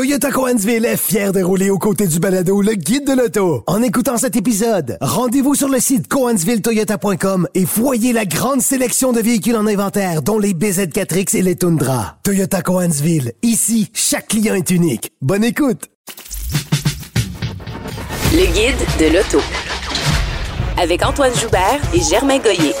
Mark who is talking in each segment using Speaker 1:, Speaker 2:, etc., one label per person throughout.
Speaker 1: Toyota Coansville est fier de rouler aux côtés du balado Le Guide de l'auto. En écoutant cet épisode, rendez-vous sur le site coansvilletoyota.com et voyez la grande sélection de véhicules en inventaire, dont les BZ4X et les Tundra. Toyota Coansville, ici, chaque client est unique. Bonne écoute!
Speaker 2: Le guide de l'auto. Avec Antoine Joubert et Germain Goyer.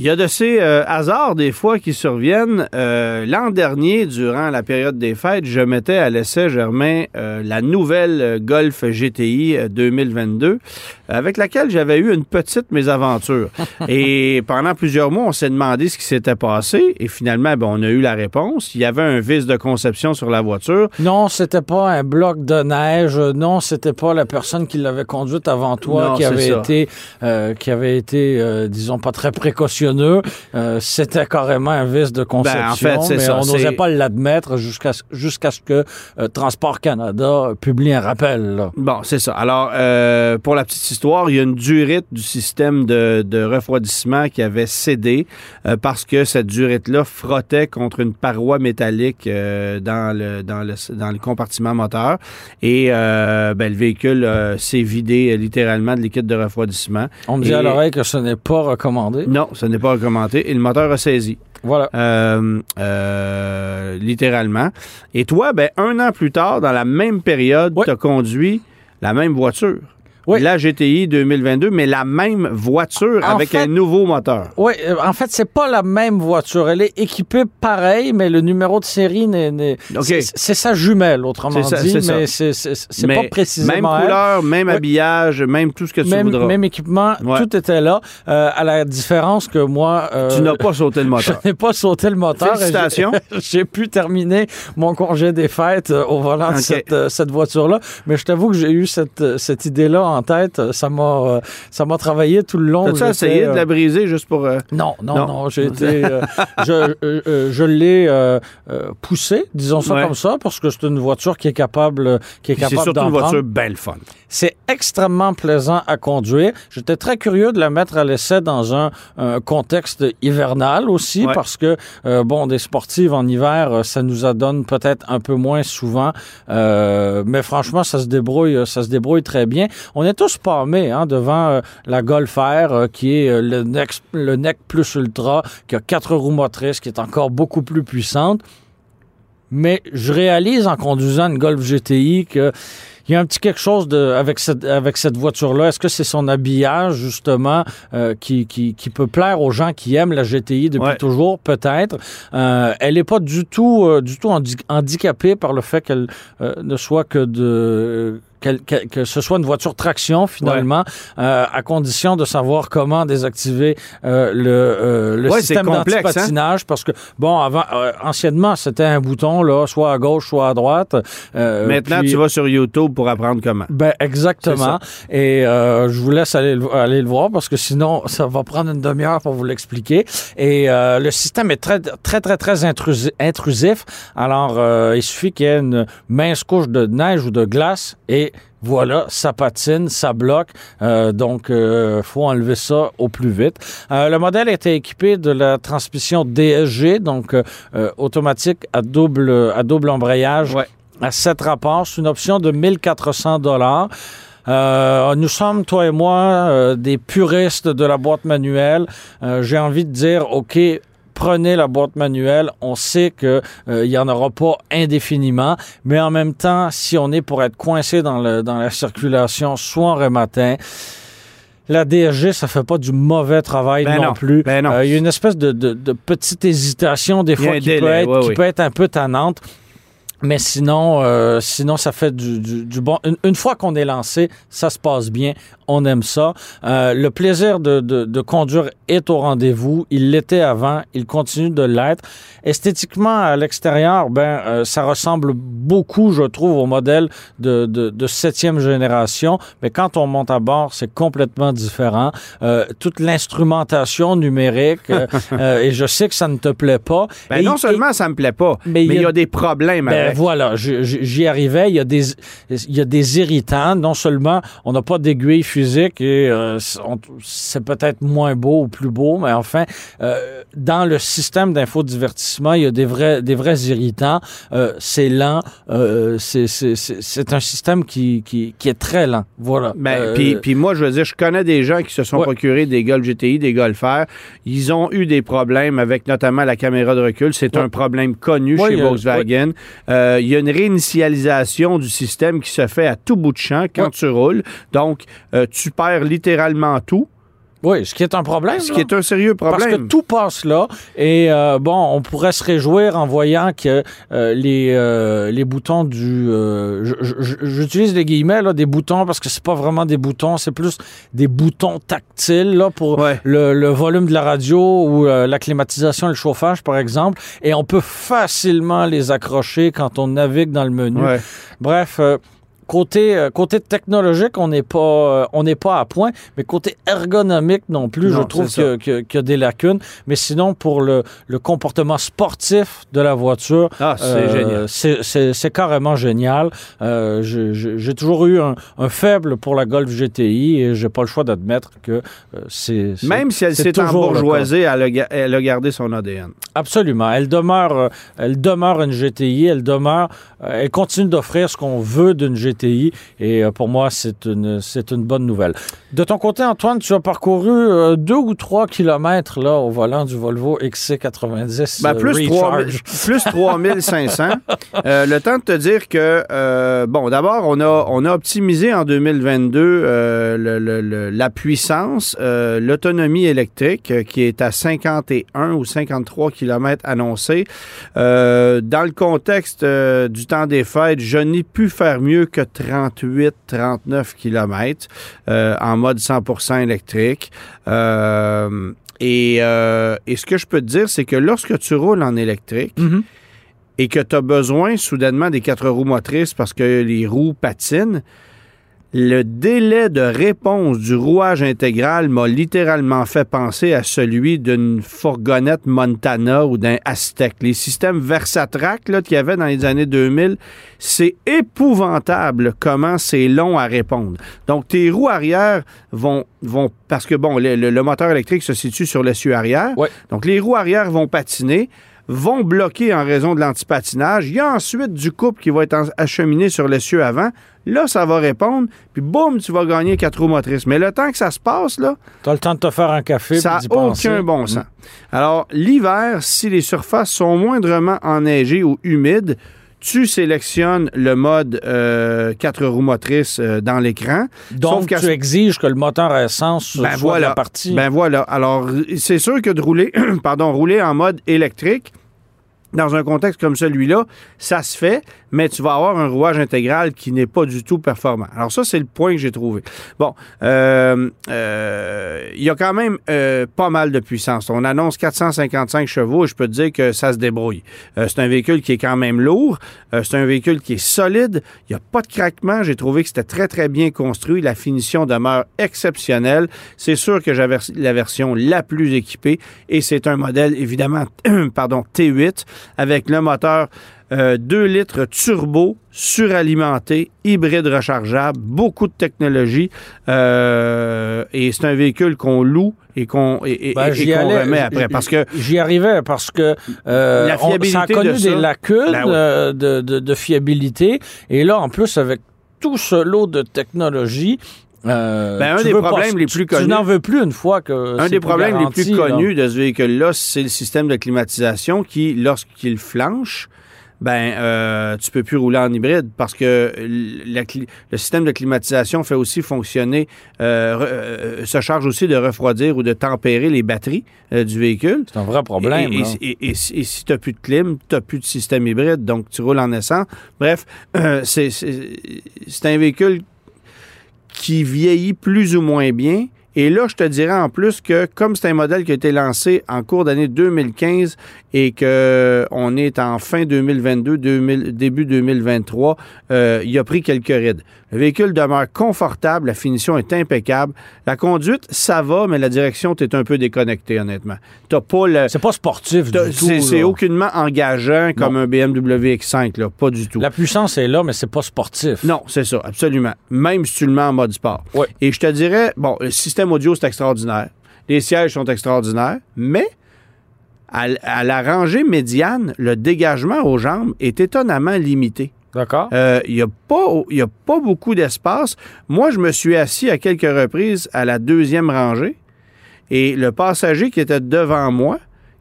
Speaker 3: Il y a de ces euh, hasards des fois qui surviennent. Euh, L'an dernier, durant la période des fêtes, je mettais à l'essai Germain euh, la nouvelle Golf GTI 2022 avec laquelle j'avais eu une petite mésaventure. et pendant plusieurs mois, on s'est demandé ce qui s'était passé et finalement, ben, on a eu la réponse. Il y avait un vice de conception sur la voiture.
Speaker 4: Non, c'était pas un bloc de neige. Non, c'était pas la personne qui l'avait conduite avant toi
Speaker 3: Non,
Speaker 4: qui, avait été, euh, qui avait été, euh, disons, pas très précautionneux. Euh, c'était carrément un vice de conception.
Speaker 3: Ben, en fait, c'est
Speaker 4: mais
Speaker 3: ça,
Speaker 4: on n'osait pas l'admettre jusqu'à ce- jusqu'à ce que euh, Transport Canada publie un rappel. là.
Speaker 3: Bon, c'est ça. Alors, euh, pour la petite il y a une durite du système de, de refroidissement qui avait cédé euh, parce que cette durite-là frottait contre une paroi métallique euh, dans, le, dans, le, dans le compartiment moteur. Et euh, ben, le véhicule s'est vidé littéralement de liquide de refroidissement.
Speaker 4: On me dit
Speaker 3: Et-
Speaker 4: à l'oreille que ce n'est pas recommandé.
Speaker 3: Non, ce n'est pas recommandé. Et le moteur a saisi.
Speaker 4: Voilà.
Speaker 3: Euh, euh, littéralement. Et toi, ben, un an plus tard, dans la même période,
Speaker 4: Oui.
Speaker 3: tu as conduit la même voiture.
Speaker 4: Oui.
Speaker 3: La GTI 2022, mais la même voiture
Speaker 4: En
Speaker 3: avec
Speaker 4: fait-
Speaker 3: un nouveau moteur.
Speaker 4: Oui, euh, en fait, c'est pas la même voiture. Elle est équipée pareil, mais le numéro de série n'est. n'est-
Speaker 3: OK.
Speaker 4: c'est- sa jumelle, autrement
Speaker 3: ça,
Speaker 4: dit,
Speaker 3: c'est ça.
Speaker 4: mais c'est pas précisément.
Speaker 3: Même
Speaker 4: elle.
Speaker 3: couleur, même
Speaker 4: Oui.
Speaker 3: habillage, même tout ce que tu
Speaker 4: Même,
Speaker 3: voudras.
Speaker 4: même équipement,
Speaker 3: Ouais.
Speaker 4: tout était là. euh, à la différence que moi. euh,
Speaker 3: Tu n'as pas sauté le
Speaker 4: Je
Speaker 3: moteur.
Speaker 4: n'ai pas sauté le moteur.
Speaker 3: Félicitations.
Speaker 4: J'ai pu terminer mon congé des fêtes au volant de cette, cette voiture-là. Mais je t'avoue que j'ai eu cette, cette idée-là en tête. Ça m'a euh, ça m'a travaillé tout le long. J'étais,
Speaker 3: essayé de
Speaker 4: euh,
Speaker 3: la briser juste pour... euh,
Speaker 4: Non, non,
Speaker 3: Non?
Speaker 4: non. J'ai été, euh, je, euh, euh, je l'ai euh, euh, poussé, disons ça
Speaker 3: Ouais.
Speaker 4: comme ça, parce que c'est une voiture qui est capable, euh, qui est
Speaker 3: puis C'est
Speaker 4: capable
Speaker 3: surtout une voiture
Speaker 4: prendre.
Speaker 3: bien le fun.
Speaker 4: C'est extrêmement plaisant à conduire. J'étais très curieux de la mettre à l'essai dans un, un contexte hivernal aussi,
Speaker 3: Ouais.
Speaker 4: parce que euh, bon, des sportives en hiver, euh, ça nous adonne peut-être un peu moins souvent, euh, mais franchement, ça se débrouille, euh, ça se débrouille très bien. On est tous palmés hein, devant euh, la Golf R, euh, qui est euh, le NEC, le NEC Plus Ultra, qui a quatre roues motrices, qui est encore beaucoup plus puissante. Mais je réalise en conduisant une Golf GTI que il y a un petit quelque chose de, avec cette, avec cette voiture-là. Est-ce que c'est son habillage, justement, euh, qui, qui, qui peut plaire aux gens qui aiment la GTI depuis
Speaker 3: Ouais.
Speaker 4: toujours? Peut-être. Euh, elle n'est pas du tout, euh, du tout handi- handicapée par le fait qu'elle euh, ne soit que de... que, que ce soit une voiture traction, finalement, euh, à condition de savoir comment désactiver euh, le, euh, le
Speaker 3: Ouais,
Speaker 4: système
Speaker 3: hein?
Speaker 4: d'antipatinage. Parce que, bon, avant, euh, anciennement, c'était un bouton, là, soit à gauche, soit à droite. Euh,
Speaker 3: Maintenant,
Speaker 4: puis-
Speaker 3: tu vas sur YouTube pour apprendre comment.
Speaker 4: ben exactement. Et euh, je vous laisse aller le, aller le voir parce que sinon ça va prendre une demi-heure pour vous l'expliquer. Et euh, le système est très très très très intrusi- intrusif. Alors euh, il suffit qu'il y ait une mince couche de neige ou de glace et voilà, ça patine, ça bloque. Euh, donc, euh, faut enlever ça au plus vite. Euh, le modèle était équipé de la transmission DSG, donc euh, euh, automatique à double à double embrayage
Speaker 3: Ouais.
Speaker 4: À 7 rapports. C'est une option de 1400 dollars. Euh, nous sommes, toi et moi, euh, des puristes de la boîte manuelle. Euh, J'ai envie de dire, OK, prenez la boîte manuelle. On sait que euh, il y en aura pas indéfiniment, mais en même temps, si on est pour être coincé dans, le, dans la circulation soir et matin, la DSG, ça fait pas du mauvais travail
Speaker 3: Ben
Speaker 4: non,
Speaker 3: non,
Speaker 4: plus.
Speaker 3: ben.
Speaker 4: Euh, Il y a une espèce de, de- de petite hésitation des fois qui, peut être,
Speaker 3: ouais,
Speaker 4: qui
Speaker 3: oui.
Speaker 4: peut être un peu tannante. Mais sinon, euh, sinon ça fait du, du- du bon. Une, une fois qu'on est lancé, ça se passe bien. On aime ça. Euh, le plaisir de, de- de conduire est au rendez-vous. Il l'était avant. Il continue de l'être. Esthétiquement, à l'extérieur, ben, euh, ça ressemble beaucoup, je trouve, au modèle de, de, de septième génération. Mais quand on monte à bord, c'est complètement différent. Euh, toute l'instrumentation numérique, euh, euh, et je sais que ça ne te plaît pas.
Speaker 3: Ben,
Speaker 4: Et-
Speaker 3: non
Speaker 4: et-
Speaker 3: seulement ça me plaît pas,
Speaker 4: Mais il y a-
Speaker 3: a des problèmes
Speaker 4: ben
Speaker 3: avec.
Speaker 4: Voilà, je- je- j'y arrivais. Il y a des, il y a des irritants. Non seulement on n'a pas d'aiguille physique et euh, c'est- peut-être moins beau ou plus beau, mais enfin, euh, dans le système d'infodivertissement, il y a des vrais, des vrais irritants. Euh, c'est lent. c'est- un système qui, qui, qui est très lent. Voilà.
Speaker 3: Ben, puis, puis moi, je veux dire, je connais des gens qui se sont
Speaker 4: Ouais.
Speaker 3: procurés des Golf GTI, des Golf R. Ils ont eu des problèmes avec notamment la caméra de recul. C'est
Speaker 4: Ouais.
Speaker 3: un problème connu
Speaker 4: Ouais,
Speaker 3: chez Volkswagen. Euh, Il y a une réinitialisation du système qui se fait à tout bout de champ quand
Speaker 4: Ouais.
Speaker 3: tu roules. Donc, euh, tu perds littéralement tout,
Speaker 4: Oui, ce qui est un problème.
Speaker 3: ce
Speaker 4: là.
Speaker 3: qui est un sérieux
Speaker 4: Parce que
Speaker 3: problème.
Speaker 4: tout passe là. Et euh, bon, on pourrait se réjouir en voyant que euh, les, euh, les boutons du... J'utilise des guillemets, là, des boutons, parce que c'est pas vraiment des boutons, c'est plus des boutons tactiles là, pour
Speaker 3: Ouais.
Speaker 4: le, le volume de la radio ou la climatisation et le chauffage, par exemple. Et on peut facilement les accrocher quand on navigue dans le menu.
Speaker 3: Ouais.
Speaker 4: Bref, côté, euh, côté technologique, on n'est pas, euh, on n'est pas à point, mais côté ergonomique non plus,
Speaker 3: Non,
Speaker 4: je trouve qu'il y a- y, des lacunes. Mais sinon, pour le, le comportement sportif de la voiture,
Speaker 3: Ah, c'est
Speaker 4: euh,
Speaker 3: génial.
Speaker 4: c'est- carrément génial. Euh, J'ai toujours eu un, un faible pour la Golf GTI et j'ai pas le choix d'admettre que c'est...
Speaker 3: Même si elle s'est embourgeoisée, elle elle a gardé son ADN.
Speaker 4: Absolument. Elle demeure, elle demeure une GTI. Elle demeure, elle continue d'offrir ce qu'on veut d'une GTI. Et euh, pour moi, c'est une, c'est une bonne nouvelle. De ton côté, Antoine, tu as parcouru euh, deux ou trois kilomètres là au volant du Volvo XC90
Speaker 3: Ben,
Speaker 4: euh,
Speaker 3: plus, 3000
Speaker 4: Recharge.
Speaker 3: plus 3500. Euh, le temps de te dire que, euh, bon, d'abord, on a, on a optimisé en 2022 euh, le- le- le- la puissance, l'autonomie électrique qui est à 51 ou 53 km annoncé. Dans le contexte du temps des fêtes, je n'ai pu faire mieux que 38-39 km euh, en mode 100% électrique. Euh, et, euh, et ce que je peux te dire, c'est que lorsque tu roules en électrique
Speaker 4: Mhm.
Speaker 3: et que tu as besoin soudainement des quatre roues motrices parce que les roues patinent, le délai de réponse du rouage intégral m'a littéralement fait penser à celui d'une fourgonnette Montana ou d'un Aztec. Les systèmes Versatrack là, qu'il y avait dans les années 2000, c'est épouvantable comment c'est long à répondre. Donc, tes roues arrière vont... vont parce que, bon, le, le- le moteur électrique se situe sur l'essieu arrière.
Speaker 4: Ouais.
Speaker 3: Donc, les roues arrière vont patiner vont bloquer en raison de l'antipatinage. Il y a ensuite du couple qui va être acheminé sur l'essieu avant. Là, ça va répondre, puis boum, tu vas gagner quatre roues motrices. Mais le temps que ça se passe, là,
Speaker 4: Tu as le temps de te faire un café
Speaker 3: ça n'a aucun bon sens. Alors, l'hiver, si les surfaces sont moindrement enneigées ou humides, tu sélectionnes le mode euh, quatre roues motrices euh, dans l'écran.
Speaker 4: Donc,
Speaker 3: Sauf
Speaker 4: tu exiges que le moteur à essence
Speaker 3: Ben
Speaker 4: soit
Speaker 3: voilà.
Speaker 4: la partie.
Speaker 3: Ben voilà. Alors, c'est sûr que de rouler, pardon, rouler en mode électrique, dans un contexte comme celui-là, ça se fait, mais tu vas avoir un rouage intégral qui n'est pas du tout performant. Alors ça, c'est le point que j'ai trouvé. Bon, euh, euh, il y a quand même euh, pas mal de puissance. On annonce 455 chevaux je peux te dire que ça se débrouille. Euh, c'est un véhicule qui est quand même lourd. Euh, c'est un véhicule qui est solide. Il n'y a pas de craquement. J'ai trouvé que c'était très, très bien construit. La finition demeure exceptionnelle. C'est sûr que j'avais la version la plus équipée et c'est un modèle, évidemment, pardon, T8 avec le moteur euh, 2 litres turbo, suralimenté, hybride rechargeable, beaucoup de technologie. euh, et c'est un véhicule qu'on loue et qu'on et,
Speaker 4: Ben,
Speaker 3: et
Speaker 4: allais,
Speaker 3: remet après. Parce que
Speaker 4: J'y arrivais parce que euh,
Speaker 3: La
Speaker 4: on- ça a
Speaker 3: fiabilité
Speaker 4: connu
Speaker 3: de
Speaker 4: des
Speaker 3: ça,
Speaker 4: lacunes
Speaker 3: ben
Speaker 4: euh, de- de fiabilité. Et là, en plus, avec tout ce lot de technologie, euh,
Speaker 3: Ben, un
Speaker 4: tu
Speaker 3: des
Speaker 4: pas-
Speaker 3: problèmes les
Speaker 4: tu-
Speaker 3: plus
Speaker 4: Tu
Speaker 3: connus-
Speaker 4: n'en veux plus une fois que
Speaker 3: un des problèmes les plus
Speaker 4: là.
Speaker 3: connus de ce véhicule-là, c'est le système de climatisation qui, lorsqu'il flanche, ben, euh, tu peux plus rouler en hybride parce que la le système de climatisation fait aussi fonctionner, euh, re- euh, se charge aussi de refroidir ou de tempérer les batteries euh, du véhicule.
Speaker 4: C'est un vrai problème.
Speaker 3: Et, et-
Speaker 4: là.
Speaker 3: et- et si- tu n'as plus de clim, tu n'as plus de système hybride, donc tu roules en essence. Bref, c'est un véhicule qui vieillit plus ou moins bien. Et là, je te dirais en plus que comme c'est un modèle qui a été lancé en cours d'année 2015 et que on est en fin 2022, 2000 début 2023, euh, il a pris quelques rides. Le véhicule demeure confortable, la finition est impeccable. La conduite, ça va, mais la direction, tu es un peu déconnecté, honnêtement. T'as pas le...
Speaker 4: C'est pas sportif du tout.
Speaker 3: C'est aucunement engageant comme un BMW X5, là. Pas du tout.
Speaker 4: La puissance est là, mais c'est pas sportif.
Speaker 3: Non, c'est ça, absolument. Même si tu le mets en mode sport. Et je te dirais, bon, le système audio, c'est extraordinaire. Les sièges sont extraordinaires, mais à, à la rangée médiane, le dégagement aux jambes est étonnamment limité.
Speaker 4: D'accord.
Speaker 3: Euh, Il n'y a, a pas beaucoup d'espace. Moi, je me suis assis à quelques reprises à la deuxième rangée et le passager qui était devant moi,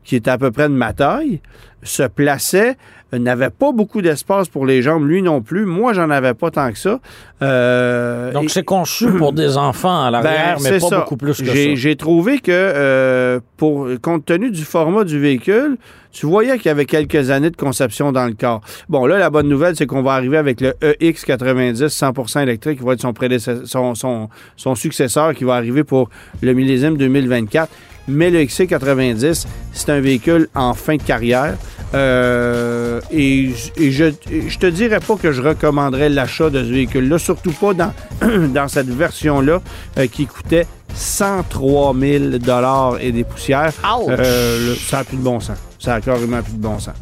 Speaker 3: qui était à peu près de ma taille, se plaçait, euh, n'avait pas beaucoup d'espace pour les jambes, lui non plus. Moi, j'en avais pas tant que ça. Euh,
Speaker 4: Donc,
Speaker 3: et-
Speaker 4: c'est conçu pour des enfants à l'arrière,
Speaker 3: ben,
Speaker 4: mais
Speaker 3: c'est
Speaker 4: pas
Speaker 3: ça.
Speaker 4: beaucoup plus que
Speaker 3: J'ai-
Speaker 4: ça.
Speaker 3: J'ai trouvé que, euh, pour, compte tenu du format du véhicule, tu voyais qu'il y avait quelques années de conception dans le corps. Bon, là, la bonne nouvelle, c'est qu'on va arriver avec le E EX90 100% électrique, qui va être son, prédécesseur, son, son, son successeur, qui va arriver pour le millésime 2024. Mais le XC90, c'est un véhicule en fin de carrière. Euh, et je, et je te dirais pas que je recommanderais l'achat de ce véhicule-là, surtout pas dans, dans cette version-là euh, qui coûtait 103 000 et des poussières. Euh, le- ça n'a plus de bon sens. Ça a carrément plus de bon sens.